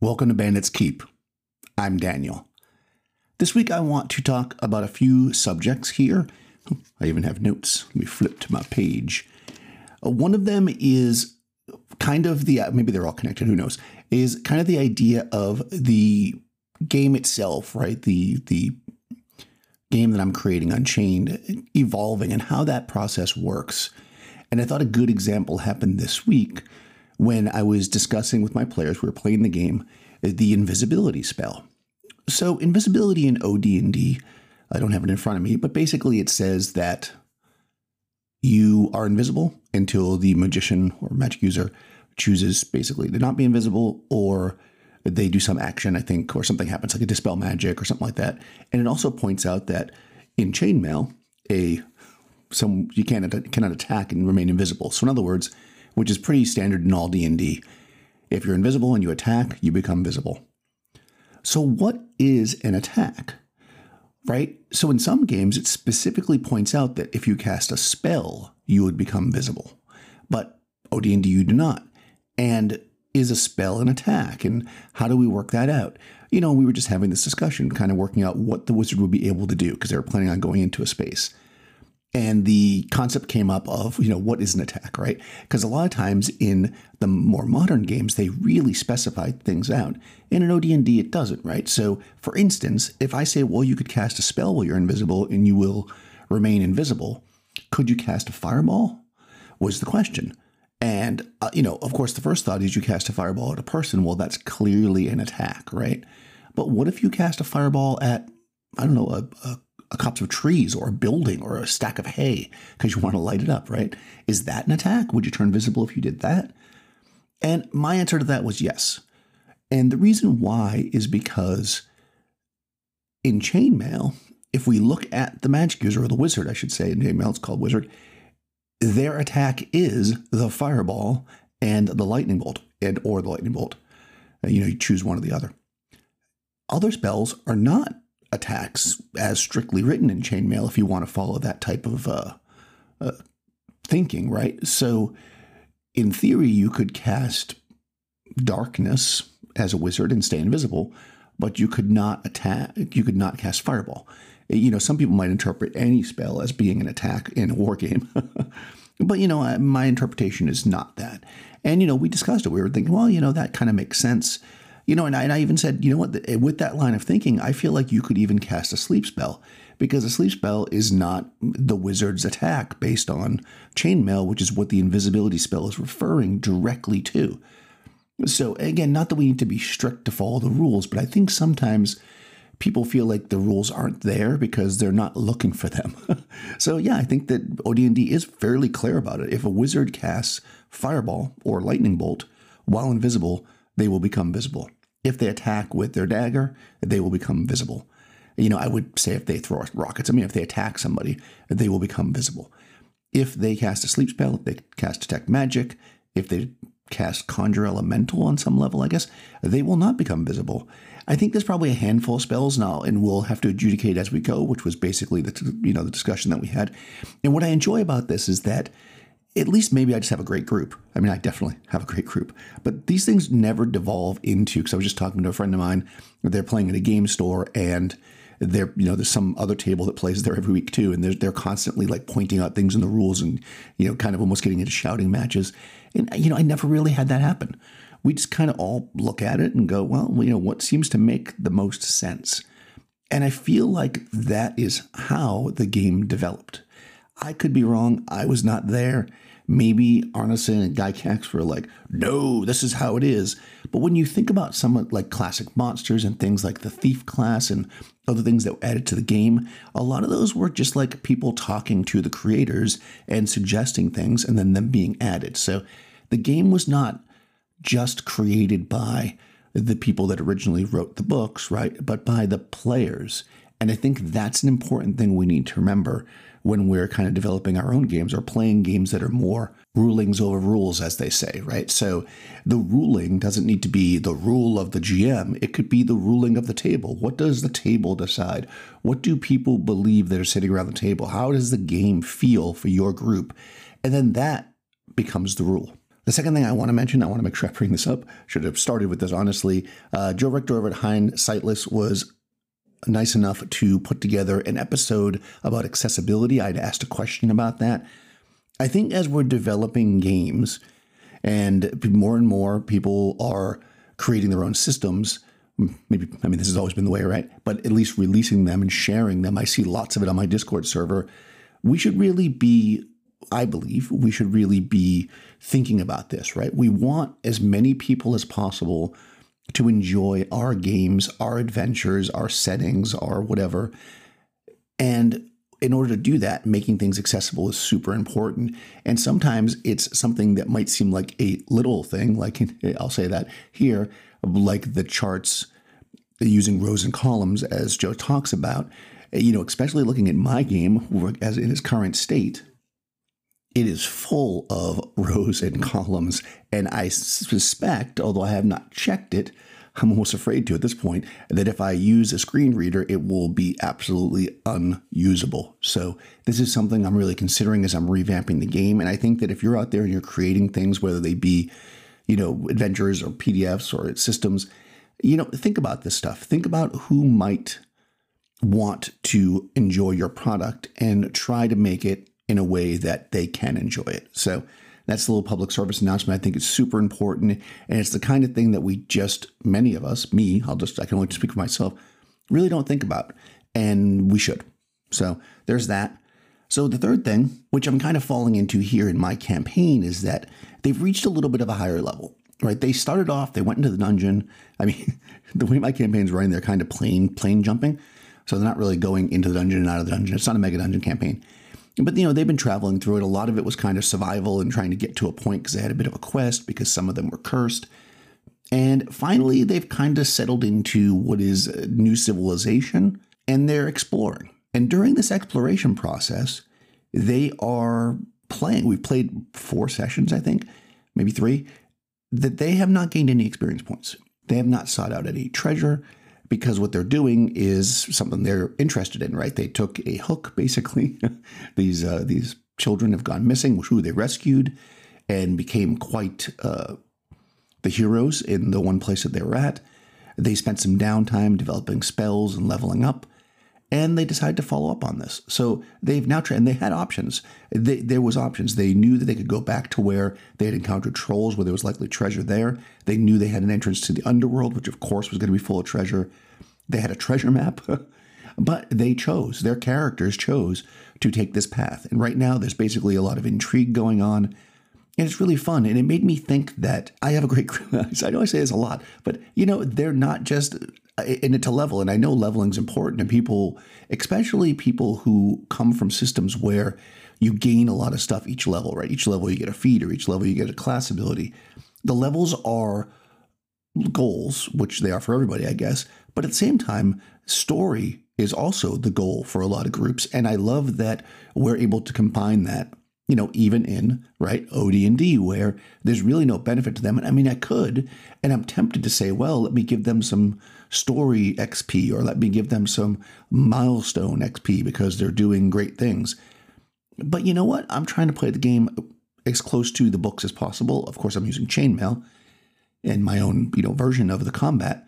Welcome to Bandits Keep. I'm Daniel. This week I want to talk about a few subjects here. I even have notes. Let me flip to my page. Uh, one of them is kind of the, maybe they're all connected, who knows, is kind of the idea of the game itself, right? The, the game that I'm creating, Unchained, evolving and how that process works. And I thought a good example happened this week when I was discussing with my players, we were playing the game, uh, the invisibility spell. So invisibility in OD&D, I don't have it in front of me, but basically it says that you are invisible until the magician or magic user chooses basically to not be invisible or they do some action, I think, or something happens like a dispel magic or something like that. And it also points out that in chainmail, a some you can't cannot attack and remain invisible. So in other words, which is pretty standard in all D&D. If you're invisible and you attack, you become visible. So what is an attack? Right? So in some games it specifically points out that if you cast a spell, you would become visible. But oh, OD&D you do not. And is a spell an attack and how do we work that out? You know, we were just having this discussion, kind of working out what the wizard would be able to do because they were planning on going into a space and the concept came up of you know what is an attack right? Because a lot of times in the more modern games they really specify things out. In an OD&D it doesn't right? So for instance if i say well you could cast a spell while you're invisible and you will remain invisible could you cast a fireball? Was the question. And uh, you know of course the first thought is you cast a fireball at a person. Well that's clearly an attack right? But what if you cast a fireball at i don't know a, a a copse of trees or a building or a stack of hay because you want to light it up, right? Is that an attack? Would you turn visible if you did that? And my answer to that was yes. And the reason why is because in chainmail, if we look at the magic user or the wizard, I should say, in chainmail it's called wizard, their attack is the fireball and the lightning bolt, and or the lightning bolt. You know, you choose one or the other. Other spells are not attacks as strictly written in chainmail if you want to follow that type of uh, uh, thinking, right? So, in theory, you could cast darkness as a wizard and stay invisible, but you could not attack. You could not cast fireball. You know, some people might interpret any spell as being an attack in a war game, but you know, my interpretation is not that. And you know, we discussed it. We were thinking, well, you know, that kind of makes sense you know, and I, and I even said, you know what, with that line of thinking, I feel like you could even cast a sleep spell because a sleep spell is not the wizard's attack based on chainmail, which is what the invisibility spell is referring directly to. So, again, not that we need to be strict to follow the rules, but I think sometimes people feel like the rules aren't there because they're not looking for them. so, yeah, I think that OD&D is fairly clear about it. If a wizard casts fireball or lightning bolt while invisible, they will become visible. If they attack with their dagger, they will become visible. You know, I would say if they throw rockets, I mean, if they attack somebody, they will become visible. If they cast a sleep spell, if they cast detect magic, if they cast conjure elemental on some level, I guess, they will not become visible. I think there's probably a handful of spells now, and we'll have to adjudicate as we go, which was basically the you know the discussion that we had. And what I enjoy about this is that at least maybe I just have a great group. I mean, I definitely have a great group, but these things never devolve into. Because I was just talking to a friend of mine, they're playing at a game store, and they're you know there's some other table that plays there every week too, and they're they're constantly like pointing out things in the rules, and you know, kind of almost getting into shouting matches. And uh, you know, I never really had that happen. We just kind of all look at it and go, well, you know, what seems to make the most sense. And I feel like that is how the game developed. I could be wrong. I was not there. Maybe Arneson and Gary Gygax were like, no, this is how it is. But when you think about some like classic monsters and things like the Thief class and other things that were added to the game, a lot of those were just like people talking to the creators and suggesting things and then them being added. So the game was not just created by the people that originally wrote the books, right? But by the players. And I think that's an important thing we need to remember when we're kind of developing our own games or playing games that are more rulings over rules, as they say, right? So the ruling doesn't need to be the rule of the GM, it could be the ruling of the table. What does the table decide? What do people believe that are sitting around the table? How does the game feel for your group? And then that becomes the rule. The second thing I want to mention, I want to make sure I bring this up. Should have started with this honestly. Uh, Joe Richter over at Hind Sightless was nice enough to put together an episode about accessibility. I'd asked a question about that. I think as we're developing games and more and more people are creating their own systems, maybe, I mean, this has always been the way, right? But at least releasing them and sharing them. I see lots of it on my Discord server. We should really be, I believe, we should really be thinking about this, right? We want as many people as possible to enjoy our games, our adventures, our settings, our whatever. And in order to do that, making things accessible is super important. And sometimes it's something that might seem like a little thing, like I'll say that here, like the charts using rows and columns, as Joe talks about. You know, especially looking at my game as in its current state, it is full of rows and columns. And I suspect, although I have not checked it, I'm almost afraid to at this point, that if I use a screen reader, it will be absolutely unusable. So, this is something I'm really considering as I'm revamping the game. And I think that if you're out there and you're creating things, whether they be, you know, adventures or PDFs or systems, you know, think about this stuff. Think about who might want to enjoy your product and try to make it in a way that they can enjoy it. So, that's a little public service announcement. I think it's super important. And it's the kind of thing that we just, many of us, me, I'll just, I can only speak for myself, really don't think about. And we should. So there's that. So the third thing, which I'm kind of falling into here in my campaign, is that they've reached a little bit of a higher level, right? They started off, they went into the dungeon. I mean, the way my campaign's running, they're kind of plane plain jumping. So they're not really going into the dungeon and out of the dungeon. It's not a mega dungeon campaign. But you know, they've been traveling through it. A lot of it was kind of survival and trying to get to a point because they had a bit of a quest because some of them were cursed. And finally, they've kind of settled into what is a new civilization and they're exploring. And during this exploration process, they are playing. We've played four sessions, I think, maybe three, that they have not gained any experience points. They have not sought out any treasure because what they're doing is something they're interested in, right? They took a hook, basically. these uh, these children have gone missing, who they rescued, and became quite uh, the heroes in the one place that they were at. They spent some downtime developing spells and leveling up, and they decided to follow up on this. So they've now tried, and they had options. They, there was options. They knew that they could go back to where they had encountered trolls, where there was likely treasure there. They knew they had an entrance to the underworld, which of course was going to be full of treasure. They had a treasure map, but they chose. Their characters chose to take this path. And right now, there's basically a lot of intrigue going on. And it's really fun. And it made me think that I have a great. I know I say this a lot, but you know, they're not just and it's a level and i know leveling is important and people especially people who come from systems where you gain a lot of stuff each level right? Each level you get a feat or each level you get a class ability. The levels are goals which they are for everybody i guess but at the same time story is also the goal for a lot of groups and i love that we're able to combine that you know, even in right OD&D where there's really no benefit to them. And I mean, I could, and I'm tempted to say, well, let me give them some story XP or let me give them some milestone XP because they're doing great things. But you know what? I'm trying to play the game as close to the books as possible. Of course, I'm using chainmail and my own, you know, version of the combat.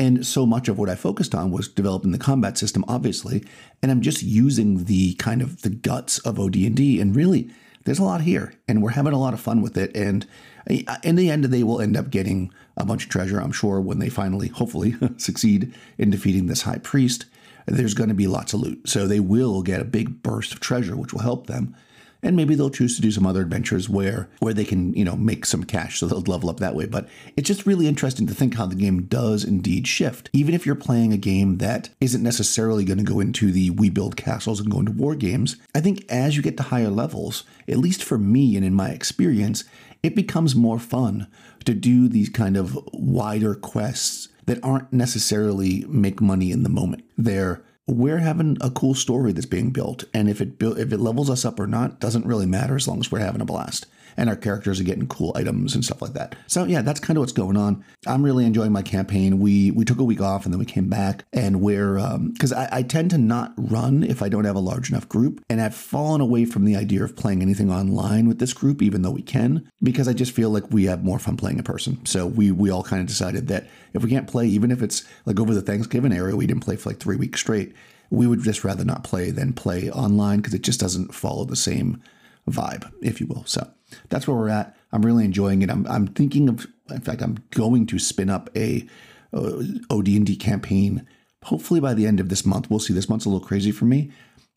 And so much of what I focused on was developing the combat system, obviously, and I'm just using the kind of the guts of OD&D. And really, there's a lot here, and we're having a lot of fun with it. And uh, in the end, they will end up getting a bunch of treasure, I'm sure, when they finally, hopefully, succeed in defeating this high priest. There's going to be lots of loot, so they will get a big burst of treasure, which will help them and maybe they'll choose to do some other adventures where where they can you know make some cash so they'll level up that way. But it's just really interesting to think how the game does indeed shift. Even if you're playing a game that isn't necessarily going to go into the we build castles and go into war games i think as you get to higher levels at least for me and in my experience it becomes more fun to do these kind of wider quests that aren't necessarily make money in the moment. They're we're having a cool story that's being built, and if it if it levels us up or not doesn't really matter as long as we're having a blast. and our characters are getting cool items and stuff like that. So yeah, that's kind of what's going on. I'm really enjoying my campaign. We we took a week off and then we came back, and we're because um, I, I tend to not run if I don't have a large enough group, and I've fallen away from the idea of playing anything online with this group, even though we can, because I just feel like we have more fun playing in person. So we we all kind of decided that if we can't play, even if it's like over the Thanksgiving area, we didn't play for like three weeks straight. We would just rather not play than play online because it just doesn't follow the same vibe, if you will. So that's where we're at. I'm really enjoying it. I'm, I'm thinking of, in fact, I'm going to spin up a uh, OD&D campaign. Hopefully by the end of this month, we'll see. This month's a little crazy for me,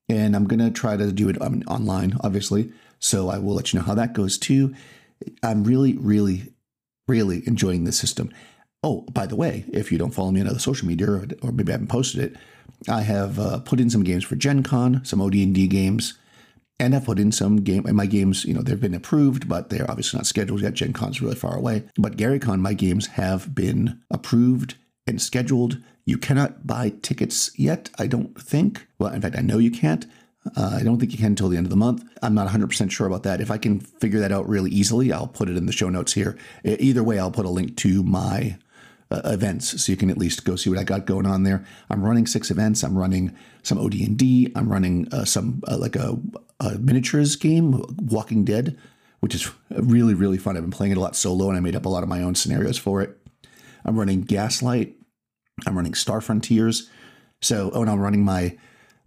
and I'm gonna try to do it mean, online, obviously. So I will let you know how that goes too. I'm really, really, really enjoying this system. Oh, by the way, if you don't follow me on other social media, or, or maybe I haven't posted it, I have uh, put in some games for Gen Con, some OD&D games, and I've put in some game. And my games, you know, they've been approved, but they're obviously not scheduled yet. Gen Con's really far away. But Gary Con, my games have been approved and scheduled. You cannot buy tickets yet, I don't think. Well, in fact, I know you can't. Uh, I don't think you can until the end of the month. I'm not 100% sure about that. If I can figure that out really easily, I'll put it in the show notes here. Either way, I'll put a link to my uh, events so you can at least go see what I got going on there. I'm running six events. I'm running some OD&D. I'm running uh, some uh, like a, a, miniatures game, Walking Dead, which is really really fun. I've been playing it a lot solo, and I made up a lot of my own scenarios for it. I'm running Gaslight. I'm running Star Frontiers. So, oh, and I'm running my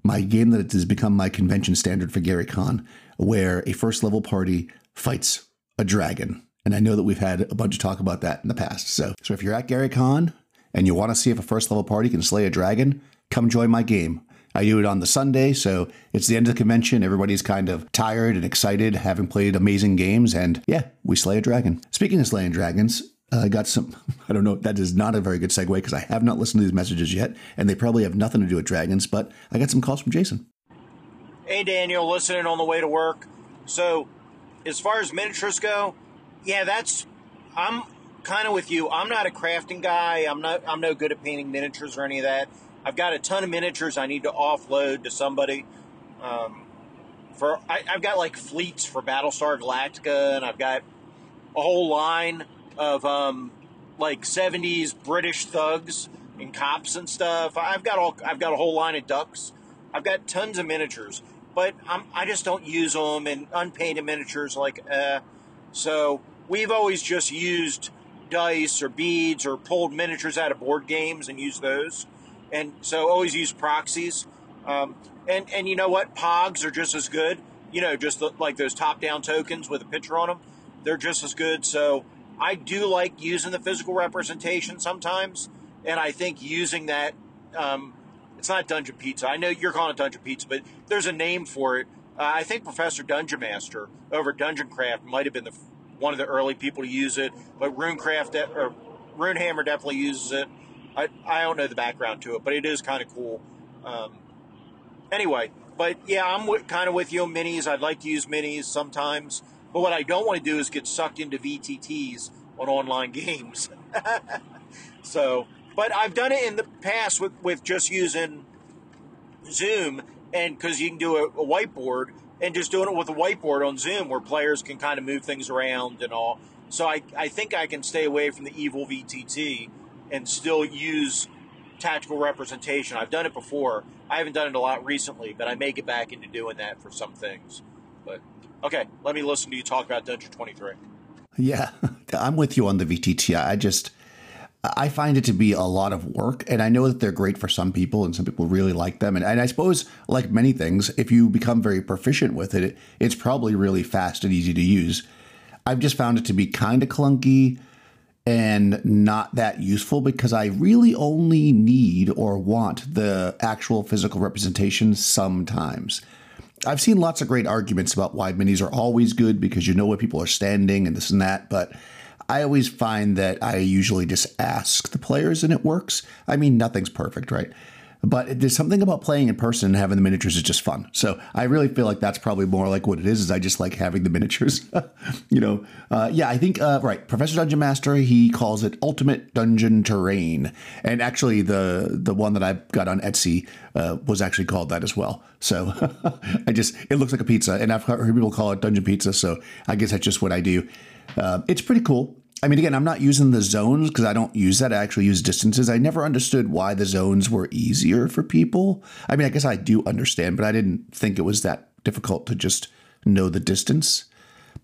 my game that has become my convention standard for Gary Con, where a first level party fights a dragon. And I know that we've had a bunch of talk about that in the past. So, so if you're at Gary Con and you want to see if a first level party can slay a dragon, come join my game. I do it on the Sunday, so it's the end of the convention. Everybody's kind of tired and excited, having played amazing games, and yeah, we slay a dragon. Speaking of slaying dragons, uh, I got some. I don't know. That is not a very good segue because I have not listened to these messages yet, and they probably have nothing to do with dragons. But I got some calls from Jason. Hey, Daniel, listening on the way to work. So, as far as miniatures go, yeah, that's I'm kind of with you. I'm not a crafting guy. I'm not. I'm no good at painting miniatures or any of that. I've got a ton of miniatures I need to offload to somebody. Um, for I, have got like fleets for Battlestar Galactica, and I've got a whole line of um, like '70s British thugs and cops and stuff. I've got all. I've got a whole line of ducks. I've got tons of miniatures, but I'm, I just don't use them and unpainted miniatures like. Uh, so we've always just used dice or beads or pulled miniatures out of board games and used those. And so always use proxies. Um, and, and you know what? Pogs are just as good. You know, just the, like those top down tokens with a picture on them. They're just as good. So I do like using the physical representation sometimes. And I think using that, um, it's not Dungeon Pizza. I know you're calling it Dungeon Pizza, but there's a name for it. Uh, I think Professor Dungeon Master over Dungeon Craft might have been the one of the early people to use it, but Runecraft de- or Runehammer definitely uses it. I, I don't know the background to it, but it is kind of cool. Um, anyway, but yeah, I'm w- kind of with you on minis. I'd like to use minis sometimes, but what I don't want to do is get sucked into VTTs on online games. so, but I've done it in the past with, with just using Zoom, and because you can do a, a whiteboard and just doing it with a whiteboard on Zoom where players can kind of move things around and all. So I, I think I can stay away from the evil VTT and still use tactical representation. I've done it before. I haven't done it a lot recently, but I may get back into doing that for some things. But okay, let me listen to you talk about Dungeon 23. Yeah, I'm with you on the VTT. I just I find it to be a lot of work, and I know that they're great for some people, and some people really like them. And, and I suppose, like many things, if you become very proficient with it, it, it's probably really fast and easy to use. I've just found it to be kind of clunky and not that useful because I really only need or want the actual physical representation sometimes. I've seen lots of great arguments about why minis are always good because you know where people are standing and this and that, but I always find that I usually just ask the players and it works. I mean, nothing's perfect, right? but there's something about playing in person and having the miniatures is just fun. So I really feel like that's probably more like what it is. Is I just like having the miniatures. you know, uh, yeah. I think uh, right. Professor Dungeon Master he calls it Ultimate Dungeon Terrain, and actually the the one that I got on Etsy uh, was actually called that as well. So I just it looks like a pizza, and I've heard people call it Dungeon Pizza. So I guess that's just what I do. Uh, it's pretty cool. I mean, again, I'm not using the zones because I don't use that. I actually use distances. I never understood why the zones were easier for people. I mean, I guess I do understand, but I didn't think it was that difficult to just know the distance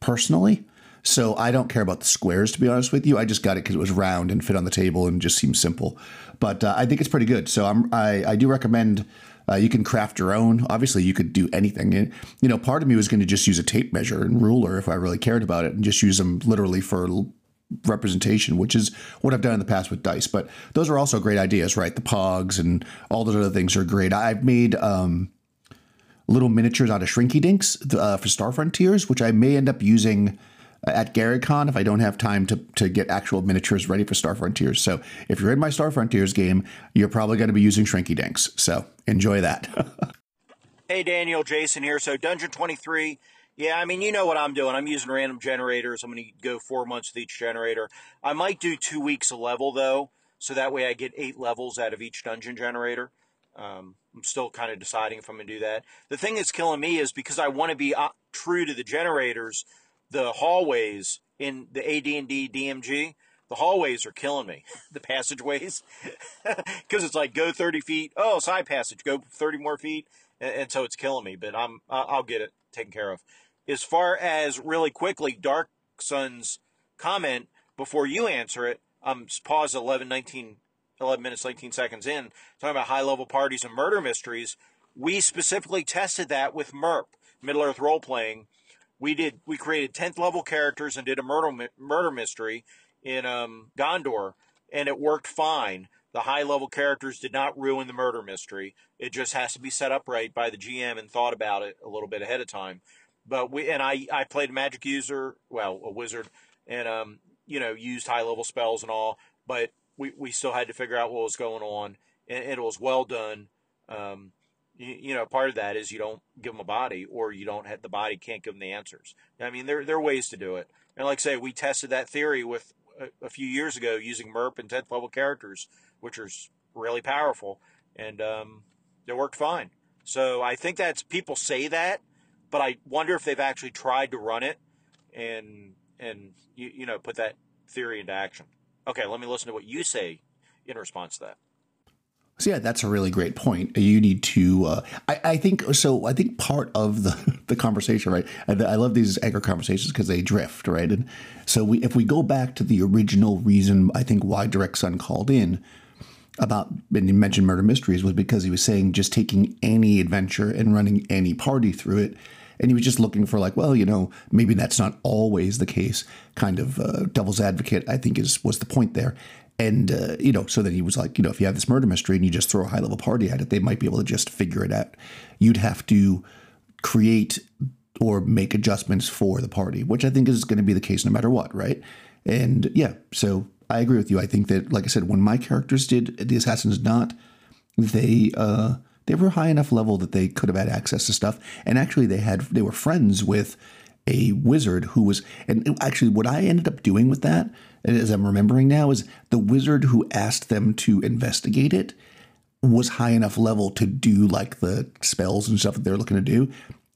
personally. So I don't care about the squares, to be honest with you. I just got it because it was round and fit on the table and just seemed simple. But uh, I think it's pretty good. So I'm, I, I do recommend. Uh, you can craft your own. Obviously, you could do anything. And, you know, part of me was going to just use a tape measure and ruler if I really cared about it, and just use them literally for representation, which is what I've done in the past with dice. But those are also great ideas, right? The pogs and all those other things are great. I've made um, little miniatures out of Shrinky Dinks uh, for Star Frontiers, which I may end up using at GaryCon if I don't have time to, to get actual miniatures ready for Star Frontiers. So if you're in my Star Frontiers game, you're probably going to be using Shrinky Dinks. So enjoy that. hey, Daniel, Jason here. So Dungeon 23 yeah, I mean, you know what I'm doing. I'm using random generators. I'm going to go four months with each generator. I might do two weeks a level, though, so that way I get eight levels out of each dungeon generator. Um, I'm still kind of deciding if I'm going to do that. The thing that's killing me is because I want to be uh, true to the generators, the hallways in the AD&D DMG, the hallways are killing me. The passageways, because it's like go 30 feet, oh side passage, go 30 more feet, and, and so it's killing me. But I'm I'll get it taken care of as far as really quickly, Dark Sun's comment before you answer it, um, pause 11, 19, 11 minutes, 19 seconds in, talking about high level parties and murder mysteries. We specifically tested that with MERP, Middle Earth Role Playing. We did, we created 10th level characters and did a murder, murder mystery in um, Gondor, and it worked fine. The high level characters did not ruin the murder mystery. It just has to be set up right by the GM and thought about it a little bit ahead of time. But we and I I played a magic user, well a wizard, and um you know used high level spells and all, but we we still had to figure out what was going on, and, and it was well done. Um, you, know, part of that is you don't give them a body, or you don't have the body can't give them the answers. I mean, there there are ways to do it, and like I say, we tested that theory with a, a few years ago using MERP and tenth level characters, which are really powerful, and um, it worked fine. So I think that's people say that, but I wonder if they've actually tried to run it and and you, you know put that theory into action. Okay, let me listen to what you say in response to that. So yeah, that's a really great point. You need to. Uh, I, I, think so. I think part of the the conversation, right? I, I love these anchor conversations because they drift, right? And so we, if we go back to the original reason, I think why Direct Sun called in about and you mentioned murder mysteries was because he was saying just taking any adventure and running any party through it and he was just looking for like, well, you know, maybe that's not always the case. Kind of uh, devil's advocate, I think, is was the point there. And uh, you know, so then he was like, you know, if you have this murder mystery and you just throw a high level party at it, they might be able to just figure it out. You'd have to create or make adjustments for the party, which I think is going to be the case no matter what, right? And yeah, so I agree with you. I think that, like I said, when my characters did the Assassin's Knot, they uh, they were high enough level that they could have had access to stuff. And actually, they had they were friends with a wizard who was and actually what I ended up doing with that, as I'm remembering now, is the wizard who asked them to investigate it was high enough level to do like the spells and stuff that they're looking to do.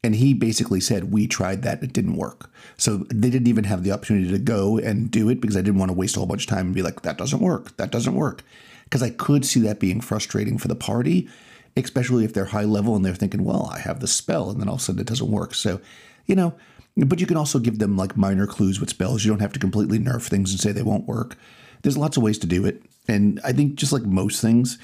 And he basically said, We tried that, it didn't work. So they didn't even have the opportunity to go and do it because I didn't want to waste a whole bunch of time and be like, That doesn't work. That doesn't work. Because I could see that being frustrating for the party especially if they're high level and they're thinking, well, I have the spell, and then all of a sudden it doesn't work. So, you know, but you can also give them like minor clues with spells. You don't have to completely nerf things and say they won't work. There's lots of ways to do it. And I think just like most things,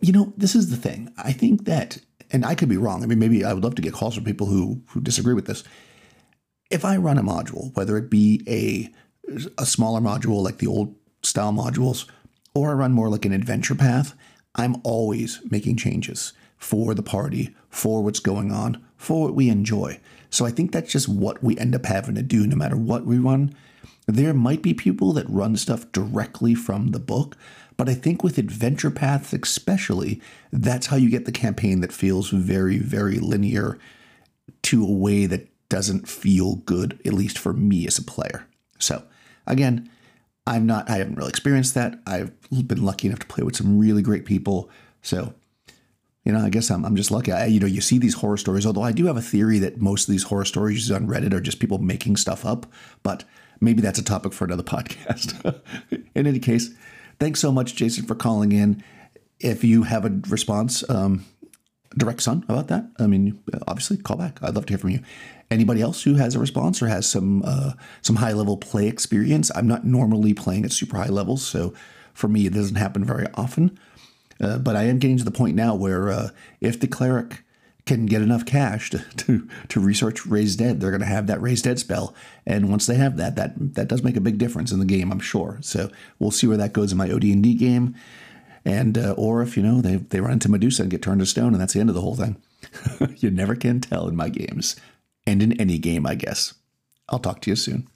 you know, this is the thing. I think that, and I could be wrong. I mean, maybe I would love to get calls from people who, who disagree with this. If I run a module, whether it be a, a smaller module like the old style modules, or I run more like an adventure path, I'm always making changes for the party, for what's going on, for what we enjoy. So I think that's just what we end up having to do no matter what we run. there might be people that run stuff directly from the book, but I think with adventure paths, especially, that's how you get the campaign that feels very, very linear to a way that doesn't feel good, at least for me as a player. So, again, I'm not, I haven't really experienced that. I've been lucky enough to play with some really great people. So, you know, I guess I'm, I'm just lucky. I, you know, you see these horror stories, although I do have a theory that most of these horror stories on Reddit are just people making stuff up, but maybe that's a topic for another podcast. in any case, thanks so much, Jason, for calling in. If you have a response, um, direct son about that, I mean, obviously call back. I'd love to hear from you. Anybody else who has a response or has some uh, some high level play experience? I'm not normally playing at super high levels, so for me, it doesn't happen very often. Uh, but I am getting to the point now where uh, if the cleric can get enough cash to, to, to research Raise Dead, they're going to have that Raise Dead spell. And once they have that, that that does make a big difference in the game, I'm sure. So we'll see where that goes in my OD&D game. And uh, or if you know they they run into Medusa and get turned to stone, and that's the end of the whole thing. you never can tell in my games, and in any game, I guess. I'll talk to you soon.